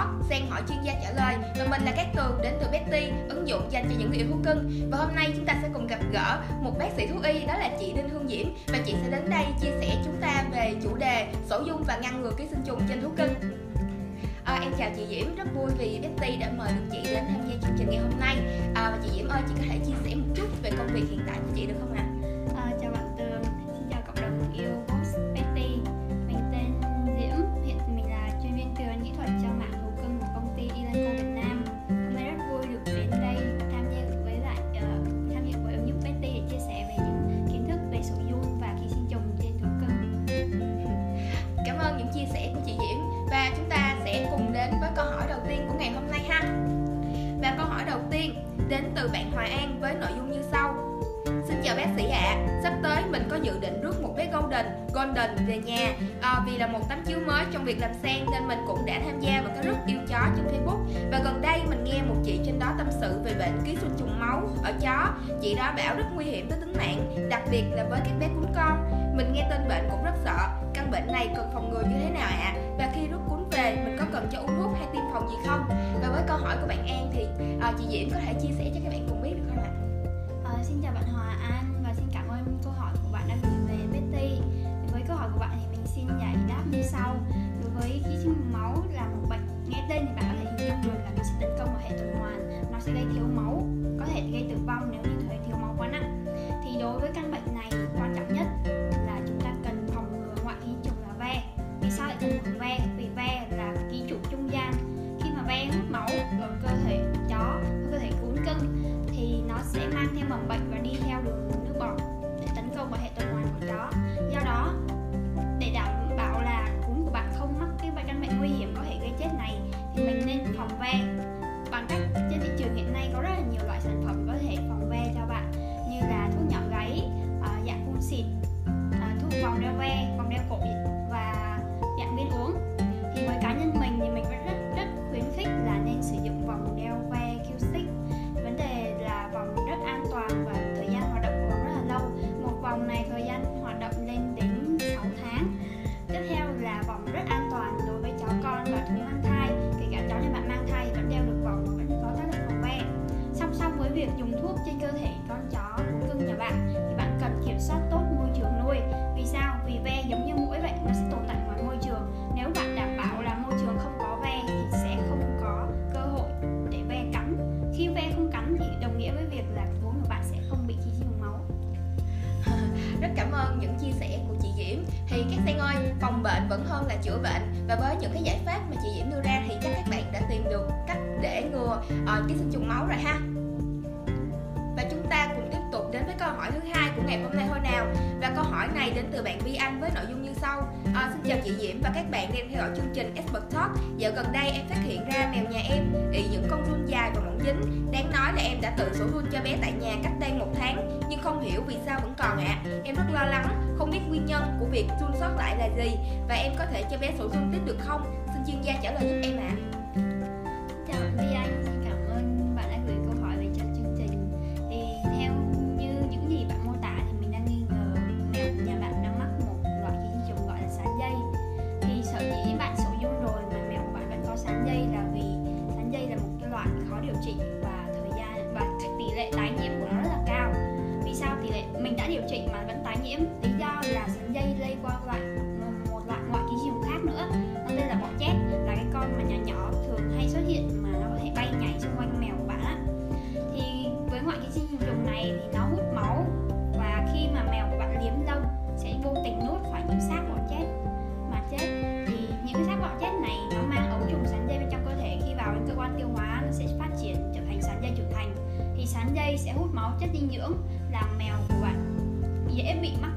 Talk, Sen hỏi chuyên gia trả lời Và mình là Cát Tường đến từ Betty, ứng dụng dành cho những người yêu thú cưng. Và hôm nay chúng ta sẽ cùng gặp gỡ một bác sĩ thú y đó là chị Đinh Hương Diễm. Và chị sẽ đến đây chia sẻ chúng ta về chủ đề sổ dung và ngăn ngừa ký sinh trùng trên thú cưng. À, em chào chị Diễm, rất vui vì Betty đã mời được chị đến tham gia chương trình ngày hôm nay. À, Và chị Diễm ơi, chị có thể chia sẻ một chút về công việc hiện tại của chị được không ạ? À, Golden, Golden về nhà à, Vì là một tấm chiếu mới trong việc làm sen nên mình cũng đã tham gia vào cái group yêu chó trên Facebook Và gần đây mình nghe một chị trên đó tâm sự về bệnh ký sinh trùng máu ở chó Chị đó bảo rất nguy hiểm tới tính mạng, đặc biệt là với các bé cún con Mình nghe tên bệnh cũng rất sợ, căn bệnh này cần phòng ngừa như thế nào ạ? À? Và khi rút cún về mình có cần cho uống thuốc hay tiêm phòng gì không? Và với câu hỏi của bạn An thì à, chị Diễm có thể chia sẻ cho các bạn cùng biết được không ạ? À, xin chào bạn Hòa An giải đáp như sau. Đối với khí sinh máu là một bệnh nghe tên thì bạn có thể hình dung được là nó sẽ tấn công vào hệ tuần hoàn, nó sẽ gây thiếu máu, việc dùng thuốc trên cơ thể con chó cưng nhà bạn thì bạn cần kiểm soát tốt môi trường nuôi. Vì sao? Vì ve giống như mũi vậy nó sẽ tồn tại ngoài môi trường. Nếu bạn đảm bảo là môi trường không có ve thì sẽ không có cơ hội để ve cắn. Khi ve không cắn thì đồng nghĩa với việc là vốn của bạn sẽ không bị chi sinh máu. Rất cảm ơn những chia sẻ của chị Diễm. Thì các sen ơi phòng bệnh vẫn hơn là chữa bệnh. Và với những cái giải pháp mà chị Diễm đưa ra thì chắc các bạn đã tìm được cách để ngừa uh, ký sinh trùng máu rồi ha đến với câu hỏi thứ hai của ngày hôm nay thôi nào. Và câu hỏi này đến từ bạn Vi Anh với nội dung như sau. À, xin chào chị Diễm và các bạn đang theo dõi chương trình Expert Talk. Dạo gần đây em phát hiện ra mèo nhà em bị những con run dài và mỏng dính. Đáng nói là em đã tự sổ run cho bé tại nhà cách đây một tháng nhưng không hiểu vì sao vẫn còn ạ. À. em rất lo lắng không biết nguyên nhân của việc run sót lại là gì và em có thể cho bé sổ run tiếp được không? Xin chuyên gia trả lời giúp em ạ. à. Nhiễm lý do là sán dây lây qua loại một loại ngoại ký sinh trùng khác nữa. Nó tên là bọ chét là cái con mà nhỏ nhỏ thường hay xuất hiện mà nó có thể bay nhảy xung quanh mèo của bạn á. Thì với ngoại ký sinh trùng này thì nó hút máu và khi mà mèo của bạn liếm lông sẽ vô tình nuốt phải những xác bọ chét, mà chết. Thì những cái xác bọ chét này nó mang ấu trùng sán dây bên trong cơ thể khi vào đến cơ quan tiêu hóa nó sẽ phát triển trở thành sán dây trưởng thành. Thì sán dây sẽ hút máu chất dinh dưỡng làm mèo dễ bị mắc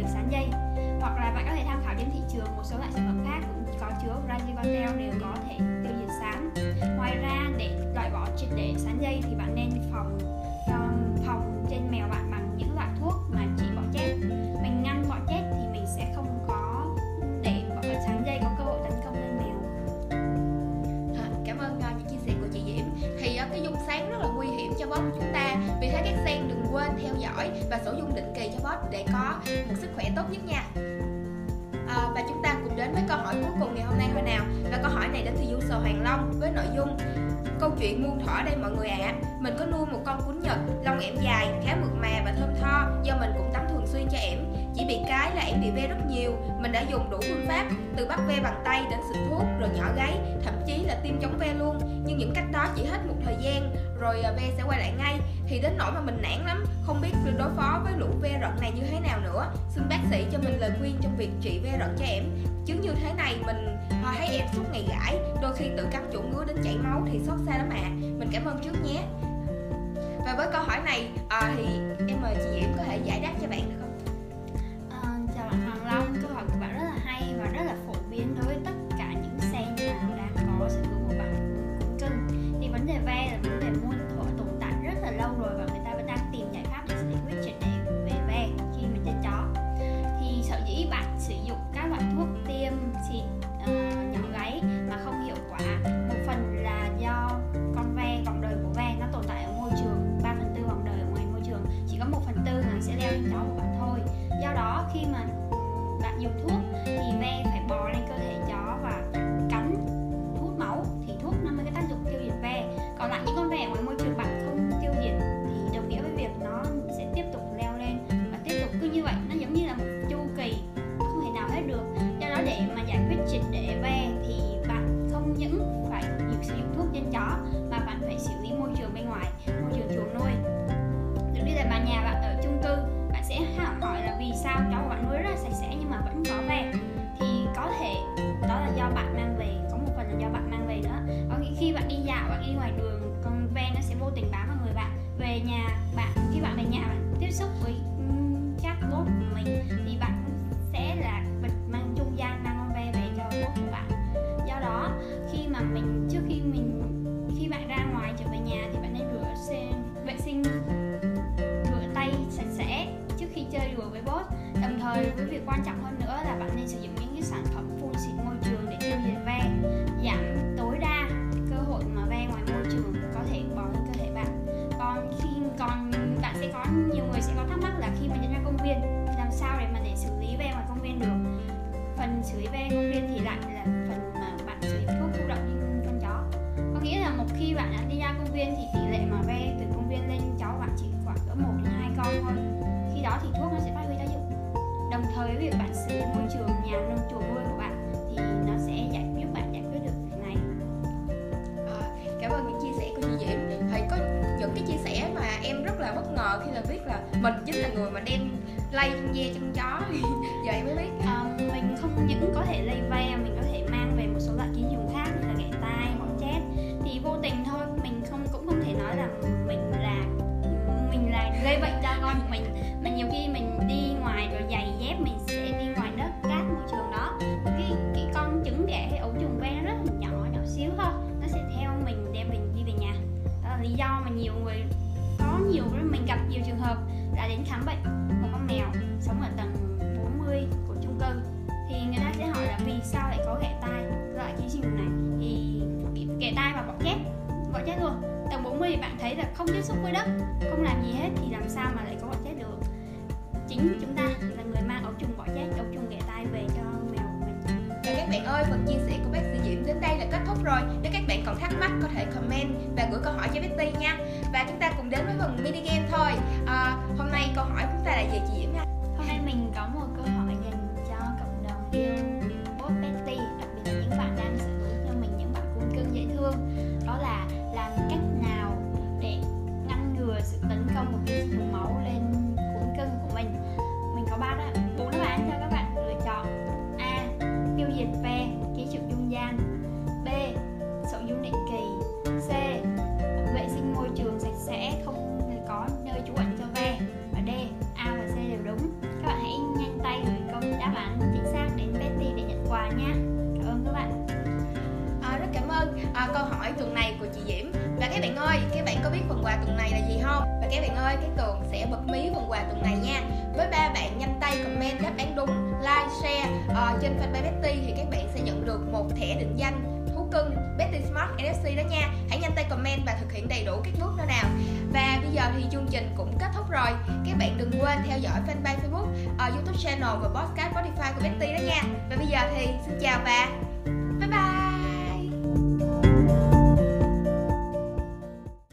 được sán dây. Hoặc là bạn có thể tham khảo trên thị trường một số loại sản phẩm khác cũng có chứa brachicontel đều có thể tiêu diệt sán ngoài ra để loại bỏ triệt để sán dây thì bạn nên phòng um, phòng trên mèo bạn bằng những loại thuốc mà chỉ bỏ chết. Mình ngăn bỏ chết thì mình sẽ không có để bỏ sán dây có cơ hội tấn công lên mèo. À, cảm ơn uh, những chia sẻ của chị Diễm. Thì uh, cái dung sáng rất là nguy hiểm cho bó của chúng ta. Vì thế các sen được quên theo dõi và sử dụng định kỳ cho bot để có một sức khỏe tốt nhất nha à, và chúng ta cùng đến với câu hỏi cuối cùng ngày hôm nay thôi nào và câu hỏi này đến từ user Hoàng Long với nội dung câu chuyện muôn thỏ đây mọi người ạ à. mình có nuôi một gãy bị ve rất nhiều. Mình đã dùng đủ phương pháp từ bắt ve bằng tay đến xịt thuốc rồi nhỏ gáy thậm chí là tiêm chống ve luôn. Nhưng những cách đó chỉ hết một thời gian rồi à, ve sẽ quay lại ngay. Thì đến nỗi mà mình nản lắm không biết đối phó với lũ ve rận này như thế nào nữa. Xin bác sĩ cho mình lời khuyên trong việc trị ve rận cho em. Chứ như thế này mình à, thấy em suốt ngày gãi đôi khi tự cắm chỗ ngứa đến chảy máu thì xót xa lắm ạ. À. mình cảm ơn trước nhé. Và với câu hỏi này à, thì em mời chị Diễm có thể giải đáp cho bạn được không? khi mà bạn dùng thuốc bạn đi dạo bạn đi ngoài đường là bất ngờ khi là biết là mình chính là người mà đem lây chân ve chân chó vậy mới biết. À, mình không những có thể lây ve mình có thể mang về một số loại ký trùng khác như là gãy tai hoặc chết thì vô tình thôi mình không cũng không thể nói là mình là mình là gây bệnh cho con mình. Mà nhiều khi mình không tiếp xúc với đất không làm gì hết thì làm sao mà lại có quả chết được? Chính chúng ta là người mang ấu trùng vỏ chết ấu trùng ghẻ tay về cho mèo mình. Và các bạn ơi phần chia sẻ của bác sĩ diễm đến đây là kết thúc rồi. Nếu các bạn còn thắc mắc có thể comment và gửi câu hỏi cho betty nha. Và chúng ta cùng đến với phần mini game thôi. À, hôm nay câu hỏi của chúng ta là về chị diễm nha. à, câu hỏi tuần này của chị Diễm. Và các bạn ơi, các bạn có biết phần quà tuần này là gì không? Và các bạn ơi, cái Tường sẽ bật mí phần quà tuần này nha. Với ba bạn nhanh tay comment đáp án đúng, like, share à, Trên fanpage Betty thì các bạn sẽ nhận được một thẻ định danh thú cưng Betty Smart NFC đó nha. Hãy nhanh tay comment và thực hiện đầy đủ các bước đó nào. Và bây giờ thì chương trình cũng kết thúc rồi. Các bạn đừng quên theo dõi fanpage Facebook, uh, youtube channel và podcast Spotify của Betty đó nha. Và bây giờ thì xin chào và bye bye!